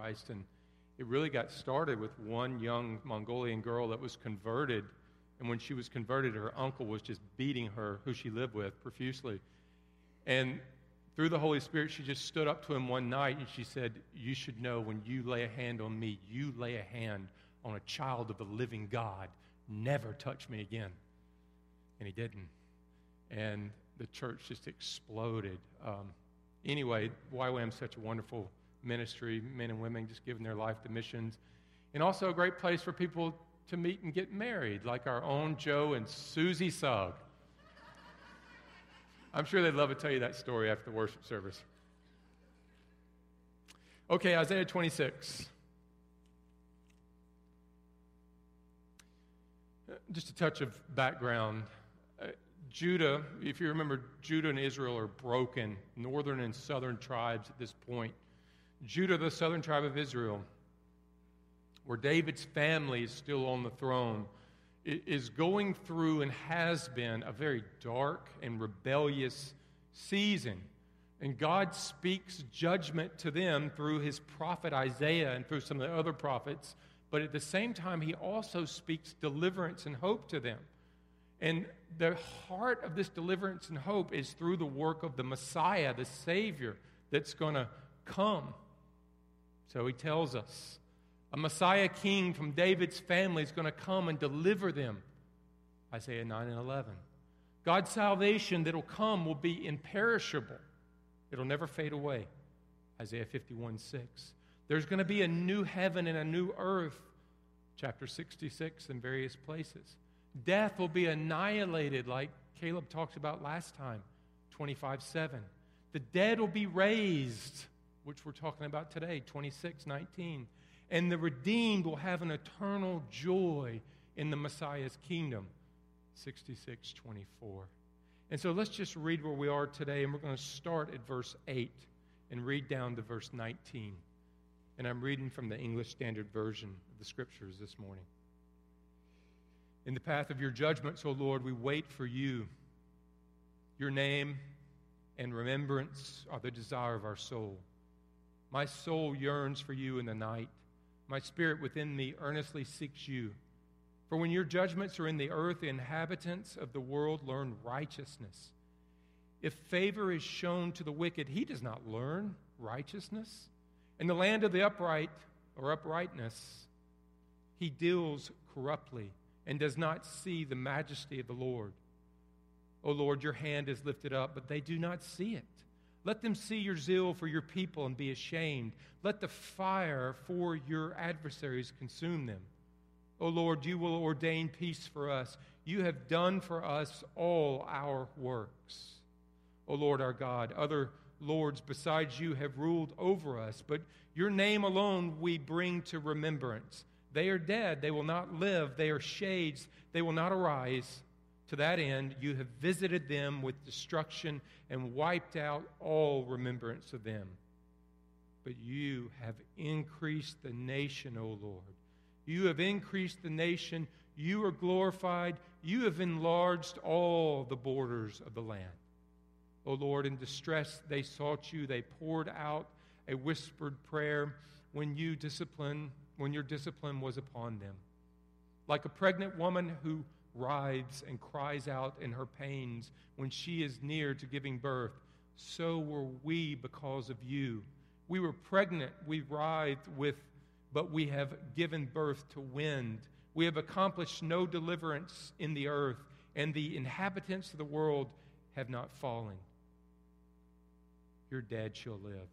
Christ. And it really got started with one young Mongolian girl that was converted. And when she was converted, her uncle was just beating her, who she lived with, profusely. And through the Holy Spirit, she just stood up to him one night and she said, You should know when you lay a hand on me, you lay a hand on a child of the living God. Never touch me again. And he didn't. And the church just exploded. Um, anyway, YWAM's such a wonderful ministry, men and women just giving their life to missions. And also a great place for people to meet and get married, like our own Joe and Susie Sugg. I'm sure they'd love to tell you that story after the worship service. Okay, Isaiah 26. Just a touch of background. Uh, Judah, if you remember, Judah and Israel are broken, northern and southern tribes at this point. Judah, the southern tribe of Israel, where David's family is still on the throne, is going through and has been a very dark and rebellious season. And God speaks judgment to them through his prophet Isaiah and through some of the other prophets. But at the same time, he also speaks deliverance and hope to them. And the heart of this deliverance and hope is through the work of the Messiah, the Savior that's going to come. So he tells us a Messiah king from David's family is going to come and deliver them. Isaiah 9 and 11. God's salvation that'll come will be imperishable, it'll never fade away. Isaiah 51 6. There's going to be a new heaven and a new earth. Chapter 66 in various places. Death will be annihilated, like Caleb talked about last time, 25 7. The dead will be raised, which we're talking about today, 26 19 and the redeemed will have an eternal joy in the Messiah's kingdom. 6624. And so let's just read where we are today, and we're going to start at verse 8 and read down to verse 19. And I'm reading from the English Standard Version of the Scriptures this morning. In the path of your judgments, O Lord, we wait for you. Your name and remembrance are the desire of our soul. My soul yearns for you in the night. My spirit within me earnestly seeks you. For when your judgments are in the earth, the inhabitants of the world learn righteousness. If favor is shown to the wicked, he does not learn righteousness. In the land of the upright or uprightness, he deals corruptly and does not see the majesty of the Lord. O Lord, your hand is lifted up, but they do not see it. Let them see your zeal for your people and be ashamed. Let the fire for your adversaries consume them. O Lord, you will ordain peace for us. You have done for us all our works. O Lord our God, other lords besides you have ruled over us, but your name alone we bring to remembrance. They are dead, they will not live, they are shades, they will not arise. To that end, you have visited them with destruction and wiped out all remembrance of them. But you have increased the nation, O Lord. You have increased the nation. You are glorified. You have enlarged all the borders of the land. O Lord, in distress they sought you. They poured out a whispered prayer when you discipline, when your discipline was upon them. Like a pregnant woman who writhes and cries out in her pains when she is near to giving birth, so were we because of you. We were pregnant, we writhed with, but we have given birth to wind. We have accomplished no deliverance in the earth, and the inhabitants of the world have not fallen. Your dead shall live,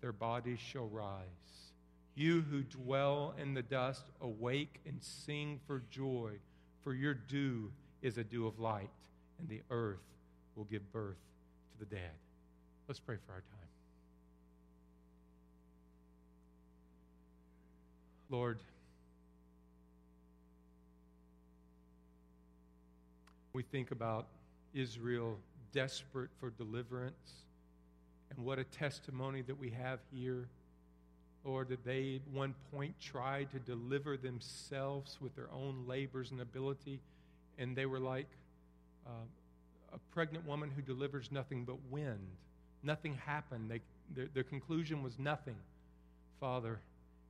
their bodies shall rise. You who dwell in the dust, awake and sing for joy for your dew is a dew of light, and the earth will give birth to the dead. Let's pray for our time. Lord, we think about Israel desperate for deliverance, and what a testimony that we have here Lord, that they at one point tried to deliver themselves with their own labors and ability, and they were like uh, a pregnant woman who delivers nothing but wind. Nothing happened. They, the, the conclusion was nothing. Father.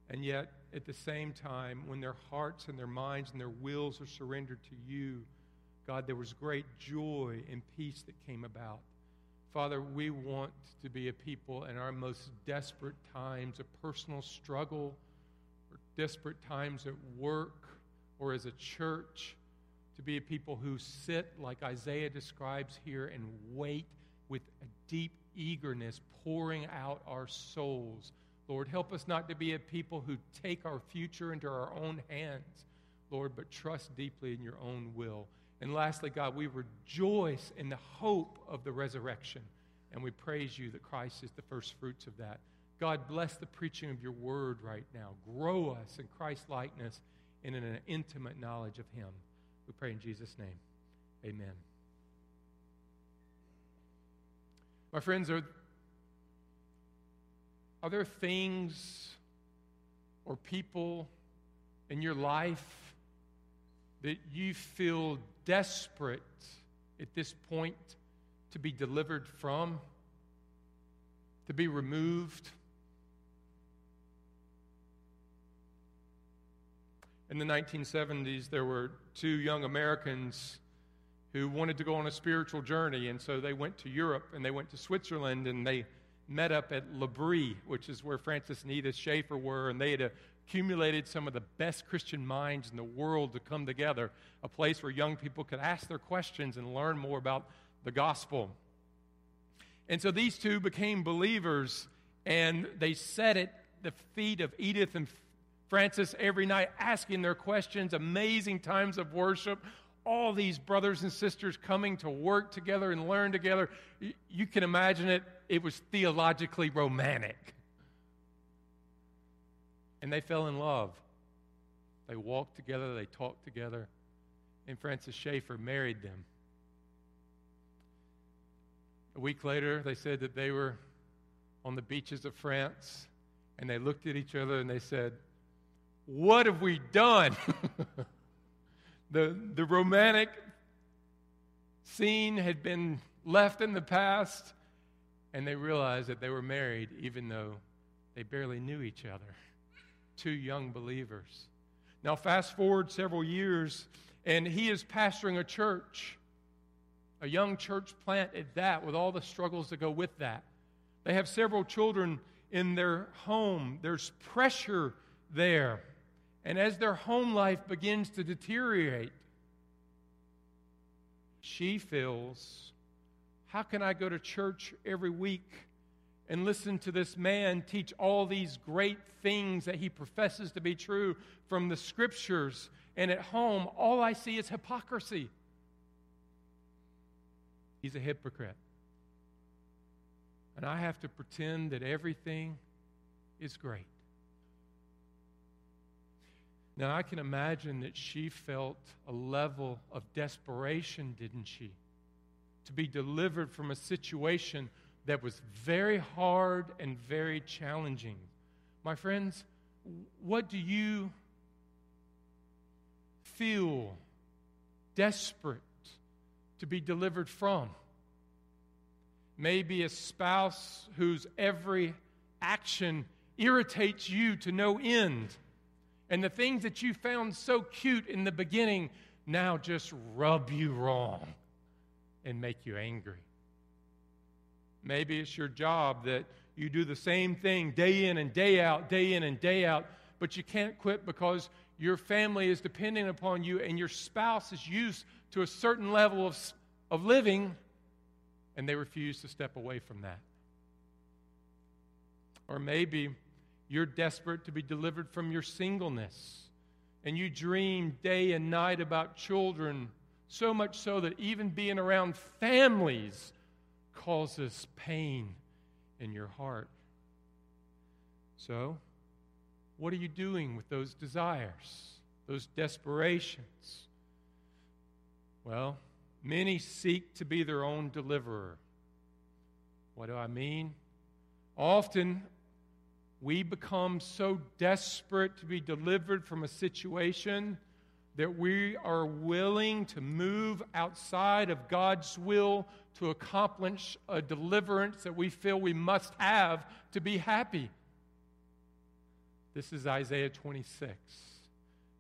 And yet, at the same time, when their hearts and their minds and their wills are surrendered to you, God, there was great joy and peace that came about. Father, we want to be a people in our most desperate times of personal struggle or desperate times at work or as a church to be a people who sit, like Isaiah describes here, and wait with a deep eagerness, pouring out our souls. Lord, help us not to be a people who take our future into our own hands, Lord, but trust deeply in your own will. And lastly, God, we rejoice in the hope of the resurrection, and we praise you that Christ is the first fruits of that. God, bless the preaching of your word right now. Grow us in Christ likeness and in an intimate knowledge of him. We pray in Jesus' name. Amen. My friends, are, are there things or people in your life that you feel desperate at this point to be delivered from, to be removed? In the 1970s, there were two young Americans who wanted to go on a spiritual journey, and so they went to Europe and they went to Switzerland and they met up at L'Abri, which is where Francis and Edith Schaeffer were, and they had accumulated some of the best Christian minds in the world to come together, a place where young people could ask their questions and learn more about the gospel. And so these two became believers, and they sat at the feet of Edith and Francis every night asking their questions, amazing times of worship, all these brothers and sisters coming to work together and learn together. You can imagine it, it was theologically romantic. And they fell in love. They walked together, they talked together, and Francis Schaeffer married them. A week later, they said that they were on the beaches of France, and they looked at each other and they said, what have we done? the, the romantic scene had been left in the past, and they realized that they were married even though they barely knew each other. Two young believers. Now, fast forward several years, and he is pastoring a church, a young church plant at that, with all the struggles that go with that. They have several children in their home, there's pressure there. And as their home life begins to deteriorate, she feels, how can I go to church every week and listen to this man teach all these great things that he professes to be true from the scriptures? And at home, all I see is hypocrisy. He's a hypocrite. And I have to pretend that everything is great. Now, I can imagine that she felt a level of desperation, didn't she? To be delivered from a situation that was very hard and very challenging. My friends, what do you feel desperate to be delivered from? Maybe a spouse whose every action irritates you to no end and the things that you found so cute in the beginning now just rub you wrong and make you angry. Maybe it's your job that you do the same thing day in and day out, day in and day out, but you can't quit because your family is depending upon you and your spouse is used to a certain level of, of living and they refuse to step away from that. Or maybe you're desperate to be delivered from your singleness. And you dream day and night about children, so much so that even being around families causes pain in your heart. So, what are you doing with those desires, those desperations? Well, many seek to be their own deliverer. What do I mean? Often we become so desperate to be delivered from a situation that we are willing to move outside of God's will to accomplish a deliverance that we feel we must have to be happy. This is Isaiah 26.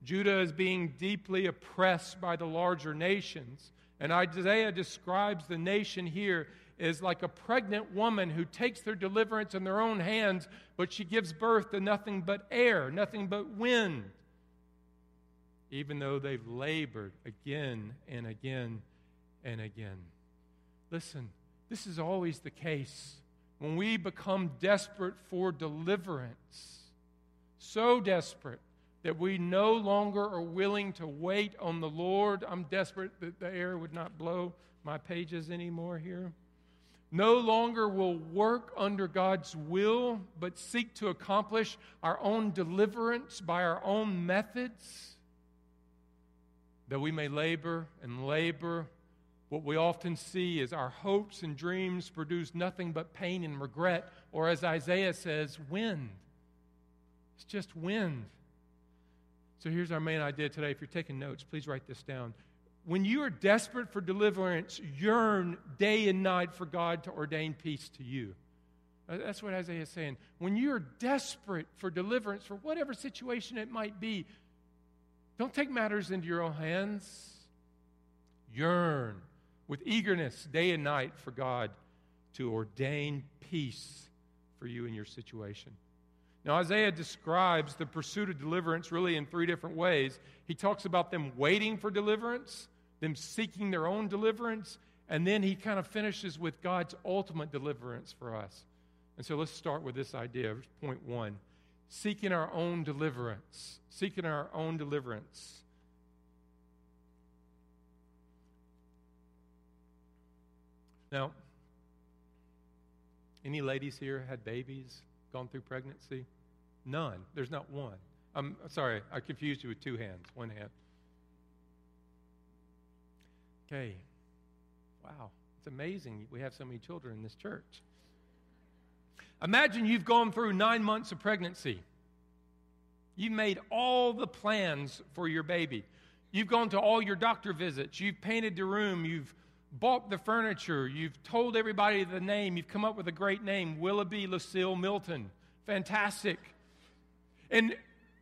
Judah is being deeply oppressed by the larger nations. And Isaiah describes the nation here as like a pregnant woman who takes their deliverance in their own hands, but she gives birth to nothing but air, nothing but wind. Even though they've labored again and again and again. Listen, this is always the case. When we become desperate for deliverance, so desperate that we no longer are willing to wait on the Lord. I'm desperate that the air would not blow my pages anymore here. No longer will work under God's will, but seek to accomplish our own deliverance by our own methods. That we may labor and labor, what we often see is our hopes and dreams produce nothing but pain and regret, or as Isaiah says, wind. It's just wind. So here's our main idea today. If you're taking notes, please write this down. When you are desperate for deliverance, yearn day and night for God to ordain peace to you. Uh, that's what Isaiah is saying. When you're desperate for deliverance, for whatever situation it might be, don't take matters into your own hands. Yearn with eagerness day and night for God to ordain peace for you in your situation. Now, Isaiah describes the pursuit of deliverance really in three different ways. He talks about them waiting for deliverance, them seeking their own deliverance, and then he kind of finishes with God's ultimate deliverance for us. And so let's start with this idea. Point one seeking our own deliverance. Seeking our own deliverance. Now, any ladies here had babies? gone through pregnancy? None. There's not one. I'm sorry, I confused you with two hands, one hand. Okay. Wow. It's amazing we have so many children in this church. Imagine you've gone through nine months of pregnancy. You've made all the plans for your baby. You've gone to all your doctor visits. You've painted the room. You've bought the furniture, you've told everybody the name, you've come up with a great name Willoughby Lucille Milton. Fantastic. And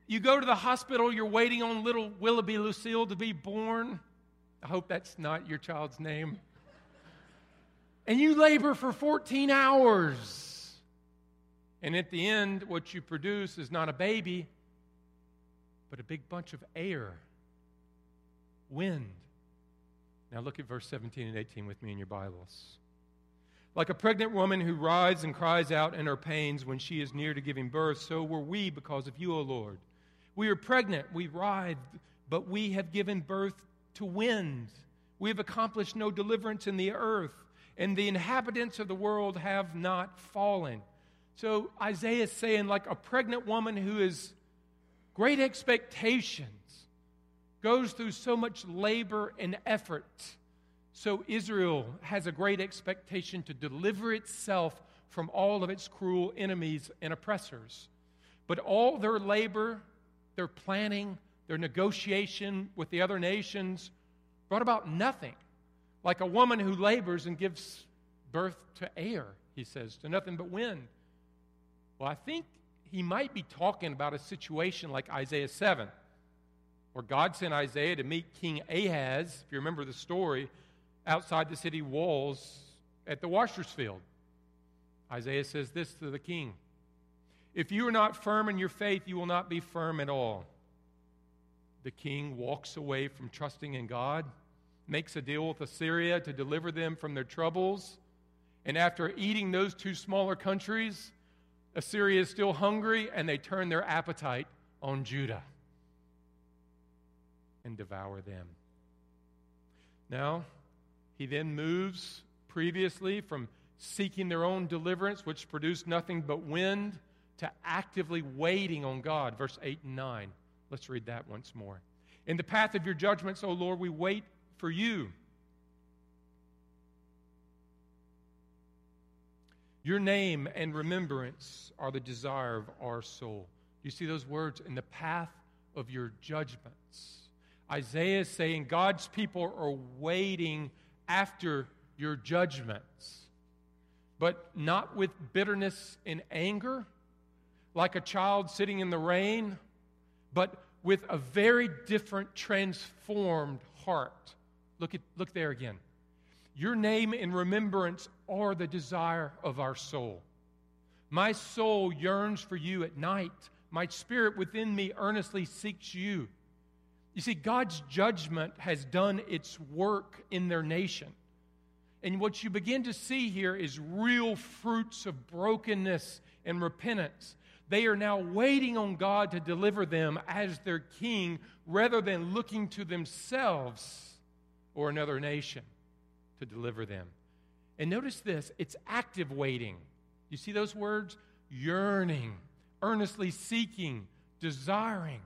you go to the hospital, you're waiting on little Willoughby Lucille to be born. I hope that's not your child's name. And you labor for 14 hours. And at the end, what you produce is not a baby, but a big bunch of air, wind. Now look at verse 17 and 18 with me in your Bibles. Like a pregnant woman who writhes and cries out in her pains when she is near to giving birth, so were we because of you, O Lord. We are pregnant, we writhe, but we have given birth to wind. We have accomplished no deliverance in the earth, and the inhabitants of the world have not fallen. So Isaiah is saying, like a pregnant woman who has great expectations goes through so much labor and effort. So Israel has a great expectation to deliver itself from all of its cruel enemies and oppressors. But all their labor, their planning, their negotiation with the other nations brought about nothing. Like a woman who labors and gives birth to air, he says, to nothing but wind. Well, I think he might be talking about a situation like Isaiah 7 where God sent Isaiah to meet King Ahaz, if you remember the story, outside the city walls at the washer's field. Isaiah says this to the king If you are not firm in your faith, you will not be firm at all. The king walks away from trusting in God, makes a deal with Assyria to deliver them from their troubles. And after eating those two smaller countries, Assyria is still hungry and they turn their appetite on Judah and devour them. Now, he then moves previously from seeking their own deliverance, which produced nothing but wind, to actively waiting on God. Verse 8 and 9. Let's read that once more. In the path of your judgments, O Lord, we wait for you. Your name and remembrance are the desire of our soul. You see those words? In the path of your judgments. Isaiah is saying God's people are waiting after your judgments, but not with bitterness and anger. like a child sitting in the rain, but with a very different, transformed heart. Look, at, look there again. Your name and remembrance are the desire of our soul. My soul yearns for you at night. My spirit within me earnestly seeks you. You see, God's judgment has done its work in their nation. And what you begin to see here is real fruits of brokenness and repentance. They are now waiting on God to deliver them as their king rather than looking to themselves or another nation to deliver them. And notice this it's active waiting. You see those words? Yearning, earnestly seeking, desiring.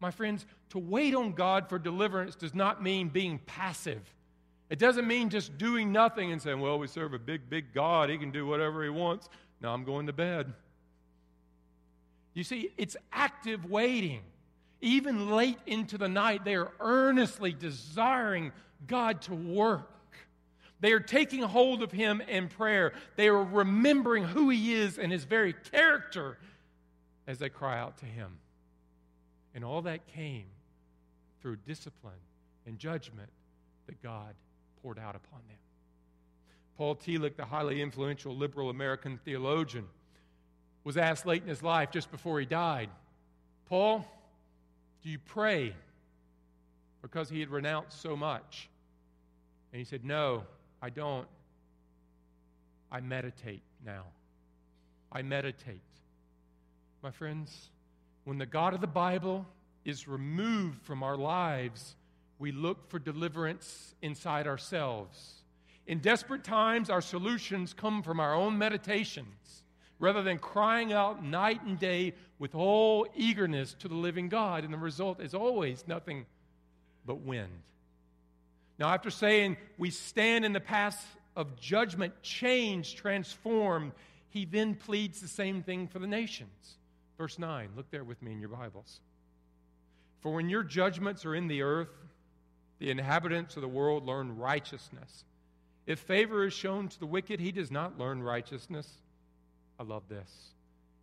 My friends, to wait on God for deliverance does not mean being passive. It doesn't mean just doing nothing and saying, well, we serve a big, big God. He can do whatever he wants. Now I'm going to bed. You see, it's active waiting. Even late into the night, they are earnestly desiring God to work. They are taking hold of Him in prayer. They are remembering who He is and His very character as they cry out to Him. And all that came through discipline and judgment that God poured out upon them. Paul Tillich, the highly influential liberal American theologian, was asked late in his life, just before he died, Paul, do you pray? Because he had renounced so much. And he said, No, I don't. I meditate now. I meditate. My friends, when the God of the Bible is removed from our lives, we look for deliverance inside ourselves. In desperate times, our solutions come from our own meditations rather than crying out night and day with all eagerness to the living God. And the result is always nothing but wind. Now, after saying we stand in the path of judgment, change, transform, he then pleads the same thing for the nations. Verse 9, look there with me in your Bibles. For when your judgments are in the earth, the inhabitants of the world learn righteousness. If favor is shown to the wicked, he does not learn righteousness. I love this.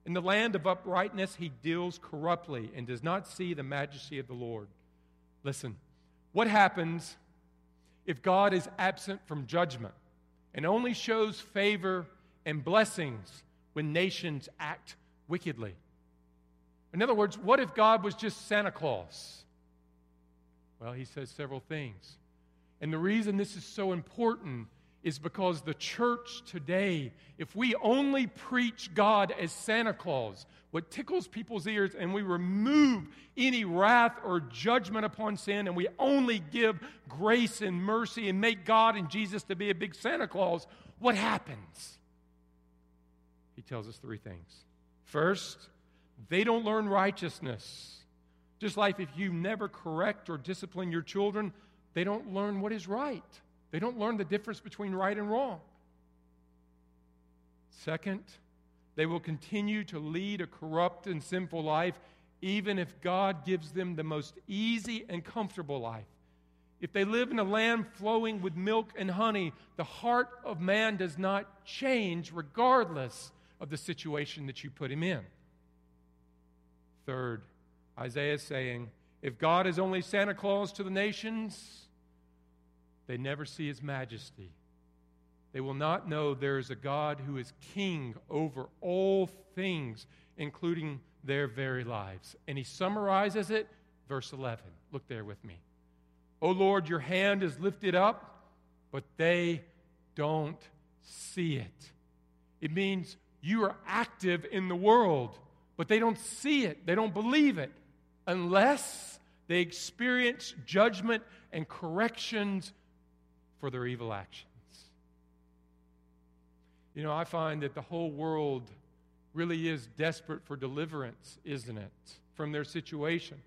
In the land of uprightness, he deals corruptly and does not see the majesty of the Lord. Listen, what happens if God is absent from judgment and only shows favor and blessings when nations act wickedly? In other words, what if God was just Santa Claus? Well, he says several things. And the reason this is so important is because the church today, if we only preach God as Santa Claus, what tickles people's ears, and we remove any wrath or judgment upon sin, and we only give grace and mercy and make God and Jesus to be a big Santa Claus, what happens? He tells us three things. First, they don't learn righteousness. Just like if you never correct or discipline your children, they don't learn what is right. They don't learn the difference between right and wrong. Second, they will continue to lead a corrupt and sinful life even if God gives them the most easy and comfortable life. If they live in a land flowing with milk and honey, the heart of man does not change regardless of the situation that you put him in. Third, Isaiah is saying, if God is only Santa Claus to the nations, they never see his majesty. They will not know there is a God who is king over all things, including their very lives. And he summarizes it, verse 11. Look there with me. O Lord, your hand is lifted up, but they don't see it. It means you are active in the world, but they don't see it, they don't believe it, unless they experience judgment and corrections for their evil actions. You know, I find that the whole world really is desperate for deliverance, isn't it, from their situation.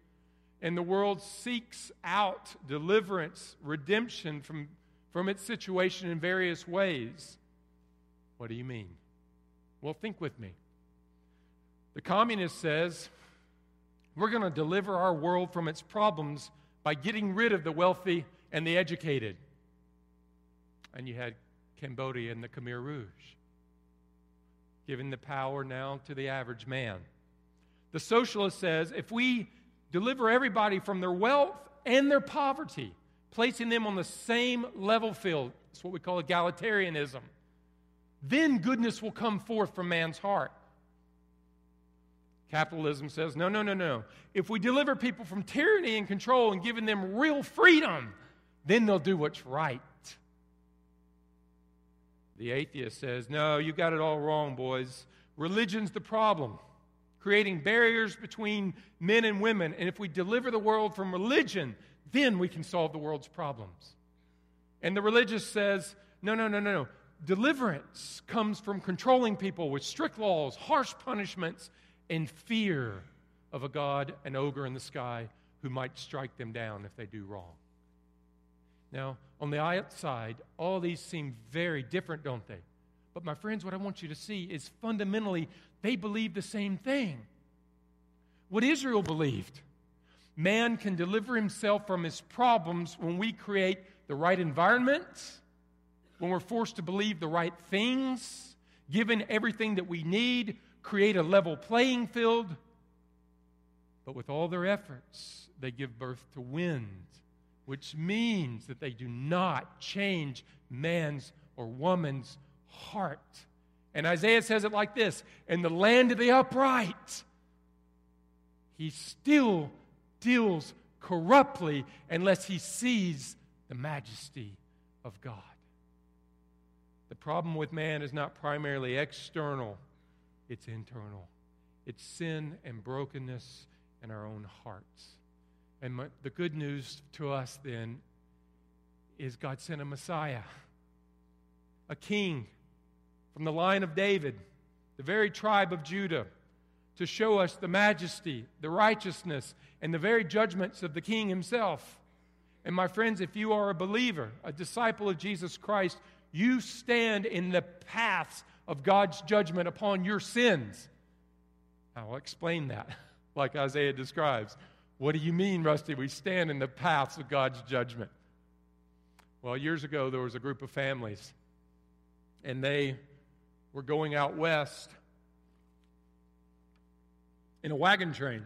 And the world seeks out deliverance, redemption from, from its situation in various ways. What do you mean? Well, think with me. The communist says we're going to deliver our world from its problems by getting rid of the wealthy and the educated and you had Cambodia and the Khmer Rouge. giving the power now to the average man. The socialist says if we deliver everybody from their wealth and their poverty, placing them on the same level field, it's what we call egalitarianism, then goodness will come forth from man's heart. Capitalism says, no, no, no, no. If we deliver people from tyranny and control and giving them real freedom, then they'll do what's right. The atheist says, no, you got it all wrong, boys. Religion's the problem, creating barriers between men and women. And if we deliver the world from religion, then we can solve the world's problems. And the religious says, no, no, no, no, no. Deliverance comes from controlling people with strict laws, harsh punishments, and fear of a God, an ogre in the sky, who might strike them down if they do wrong. Now, on the outside, all these seem very different, don't they? But, my friends, what I want you to see is fundamentally they believe the same thing. What Israel believed man can deliver himself from his problems when we create the right environment, when we're forced to believe the right things, given everything that we need, create a level playing field. But with all their efforts, they give birth to wind, which means that they do not change man's or woman's heart. And Isaiah says it like this In the land of the upright, he still deals corruptly unless he sees the majesty of God. The problem with man is not primarily external, it's internal. It's sin and brokenness in our own hearts. And my, the good news to us then is God sent a Messiah, a king from the line of David, the very tribe of Judah, to show us the majesty, the righteousness, and the very judgments of the king himself. And my friends, if you are a believer, a disciple of Jesus Christ, you stand in the paths of God's judgment upon your sins. I'll explain that, like Isaiah describes. What do you mean, Rusty? We stand in the paths of God's judgment. Well, years ago, there was a group of families, and they were going out west in a wagon train.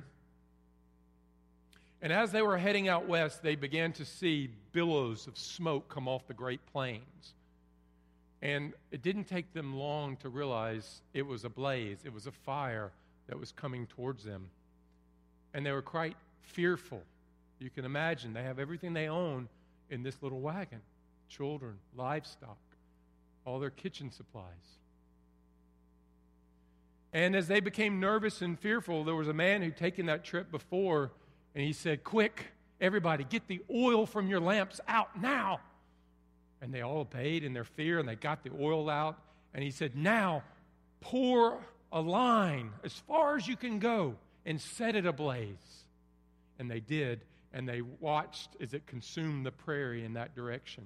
And as they were heading out west, they began to see billows of smoke come off the Great Plains. And it didn't take them long to realize it was a blaze, it was a fire that was coming towards them. And they were quite fearful. You can imagine they have everything they own in this little wagon children, livestock, all their kitchen supplies. And as they became nervous and fearful, there was a man who'd taken that trip before, and he said, Quick, everybody, get the oil from your lamps out now. And they all obeyed in their fear and they got the oil out. And he said, Now pour a line as far as you can go and set it ablaze. And they did. And they watched as it consumed the prairie in that direction.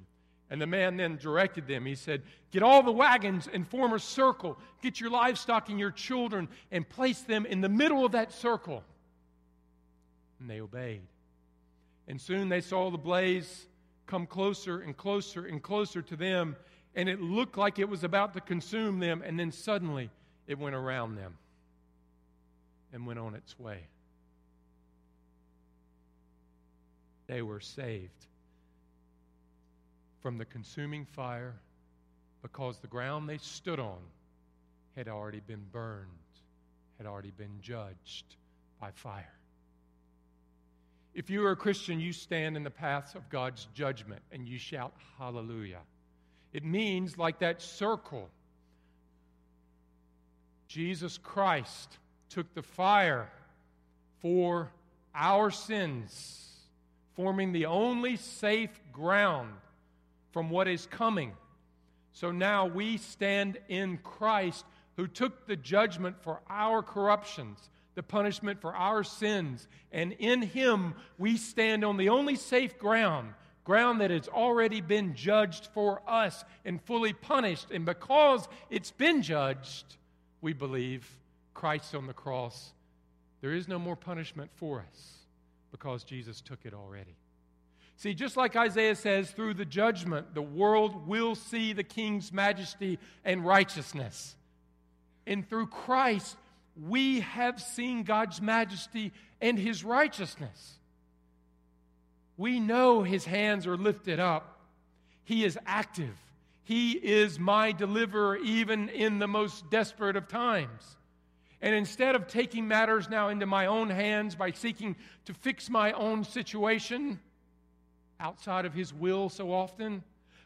And the man then directed them. He said, Get all the wagons and form a circle. Get your livestock and your children and place them in the middle of that circle. And they obeyed. And soon they saw the blaze come closer and closer and closer to them, and it looked like it was about to consume them, and then suddenly it went around them and went on its way. They were saved from the consuming fire because the ground they stood on had already been burned, had already been judged by fire. If you are a Christian, you stand in the paths of God's judgment and you shout hallelujah. It means, like that circle, Jesus Christ took the fire for our sins, forming the only safe ground from what is coming. So now we stand in Christ who took the judgment for our corruptions the punishment for our sins. And in Him, we stand on the only safe ground, ground that has already been judged for us and fully punished. And because it's been judged, we believe Christ on the cross, there is no more punishment for us because Jesus took it already. See, just like Isaiah says, through the judgment, the world will see the king's majesty and righteousness. And through Christ, we have seen God's majesty and his righteousness. We know his hands are lifted up. He is active. He is my deliverer even in the most desperate of times. And instead of taking matters now into my own hands by seeking to fix my own situation outside of his will so often,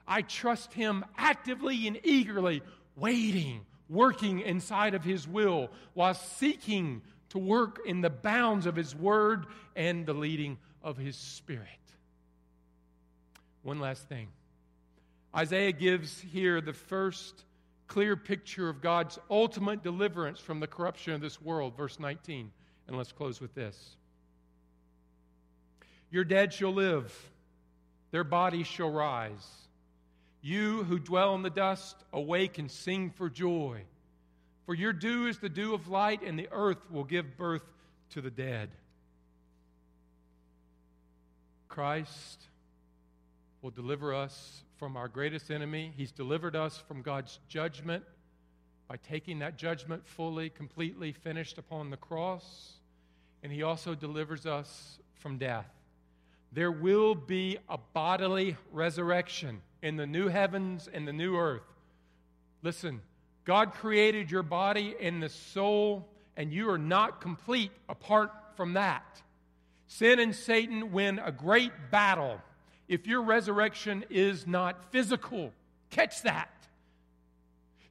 I trust him actively and eagerly, waiting, working inside of his will while seeking to work in the bounds of his word and the leading of his spirit. One last thing. Isaiah gives here the first clear picture of God's ultimate deliverance from the corruption of this world. Verse 19. And let's close with this Your dead shall live, their bodies shall rise. You who dwell in the dust, awake and sing for joy. For your dew is the dew of light, and the earth will give birth to the dead. Christ will deliver us from our greatest enemy. He's delivered us from God's judgment by taking that judgment fully, completely finished upon the cross. And He also delivers us from death. There will be a bodily resurrection in the new heavens and the new earth. Listen, God created your body and the soul, and you are not complete apart from that. Sin and Satan win a great battle if your resurrection is not physical. Catch that.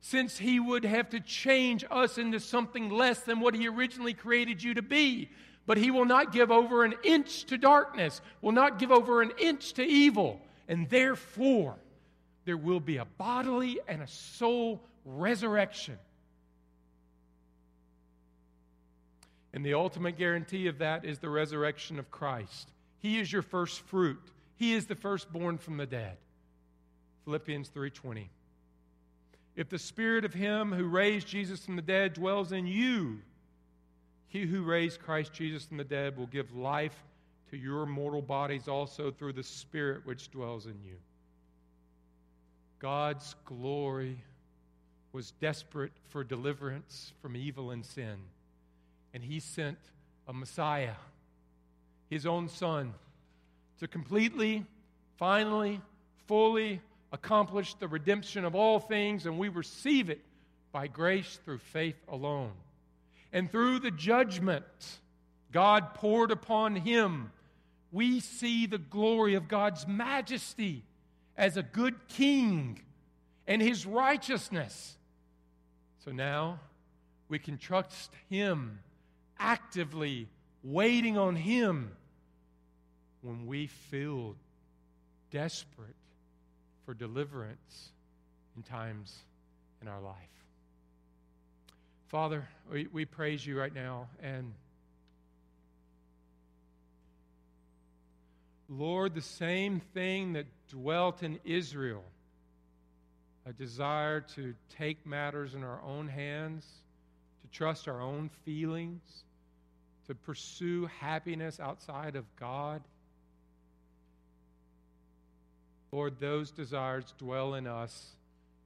Since he would have to change us into something less than what he originally created you to be. But he will not give over an inch to darkness, will not give over an inch to evil. And therefore, there will be a bodily and a soul resurrection. And the ultimate guarantee of that is the resurrection of Christ. He is your first fruit. He is the firstborn from the dead. Philippians 3:20. If the spirit of him who raised Jesus from the dead dwells in you, he who raised Christ Jesus from the dead will give life to your mortal bodies also through the spirit which dwells in you. God's glory was desperate for deliverance from evil and sin, and he sent a Messiah, his own son to completely, finally, fully accomplish the redemption of all things, and we receive it by grace through faith alone. And through the judgment God poured upon him, we see the glory of God's majesty as a good king and his righteousness. So now we can trust him, actively waiting on him when we feel desperate for deliverance in times in our life. Father, we, we praise you right now and Lord, the same thing that dwelt in Israel, a desire to take matters in our own hands, to trust our own feelings, to pursue happiness outside of God Lord, those desires dwell in us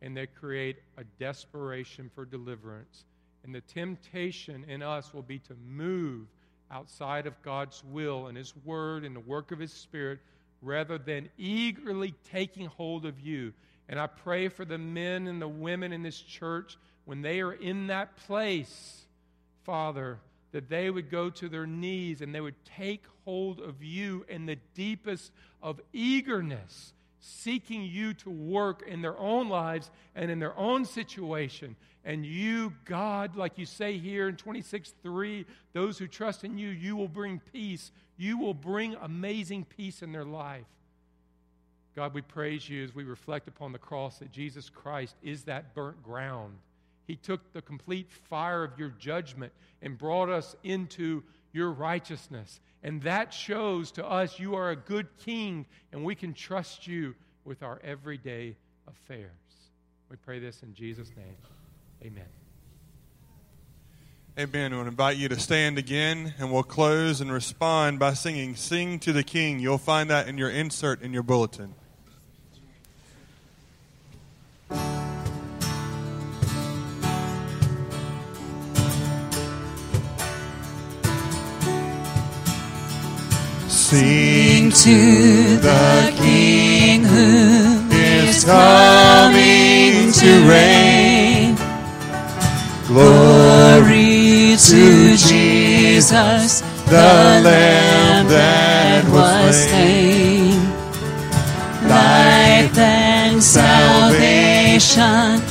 and they create a desperation for deliverance. And the temptation in us will be to move outside of God's will and His Word and the work of His Spirit rather than eagerly taking hold of you. And I pray for the men and the women in this church when they are in that place, Father, that they would go to their knees and they would take hold of you in the deepest of eagerness seeking you to work in their own lives and in their own situation. And you, God, like you say here in 26 3, those who trust in you, you will bring peace. You will bring amazing peace in their life. God, we praise you as we reflect upon the cross that Jesus Christ is that burnt ground. He took the complete fire of your judgment and brought us into your righteousness. And that shows to us you are a good king and we can trust you with our everyday affairs. We pray this in Jesus' name. Amen. Amen. To invite you to stand again and we'll close and respond by singing Sing to the King. You'll find that in your insert in your bulletin. Sing to the King who is coming to reign. Glory to Jesus, the Lamb that was slain. Life and salvation